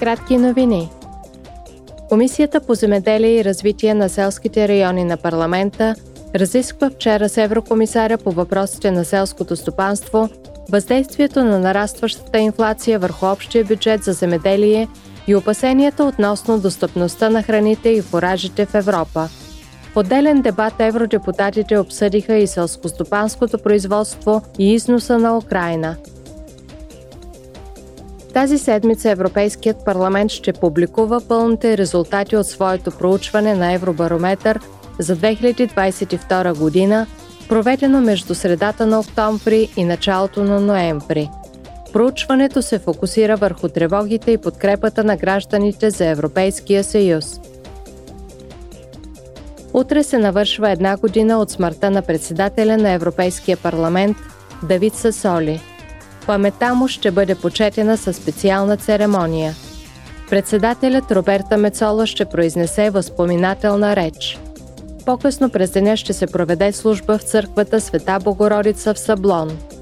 Кратки новини. Комисията по земеделие и развитие на селските райони на парламента разисква вчера с еврокомисаря по въпросите на селското стопанство въздействието на нарастващата инфлация върху общия бюджет за земеделие и опасенията относно достъпността на храните и фуражите в Европа. В отделен дебат евродепутатите обсъдиха и селскостопанското производство и износа на Украина – тази седмица Европейският парламент ще публикува пълните резултати от своето проучване на Евробарометър за 2022 година, проведено между средата на октомври и началото на ноември. Проучването се фокусира върху тревогите и подкрепата на гражданите за Европейския съюз. Утре се навършва една година от смъртта на председателя на Европейския парламент Давид Сасоли – Паметта му ще бъде почетена със специална церемония. Председателят Роберта Мецола ще произнесе възпоминателна реч. По-късно през деня ще се проведе служба в църквата Света Богородица в Саблон –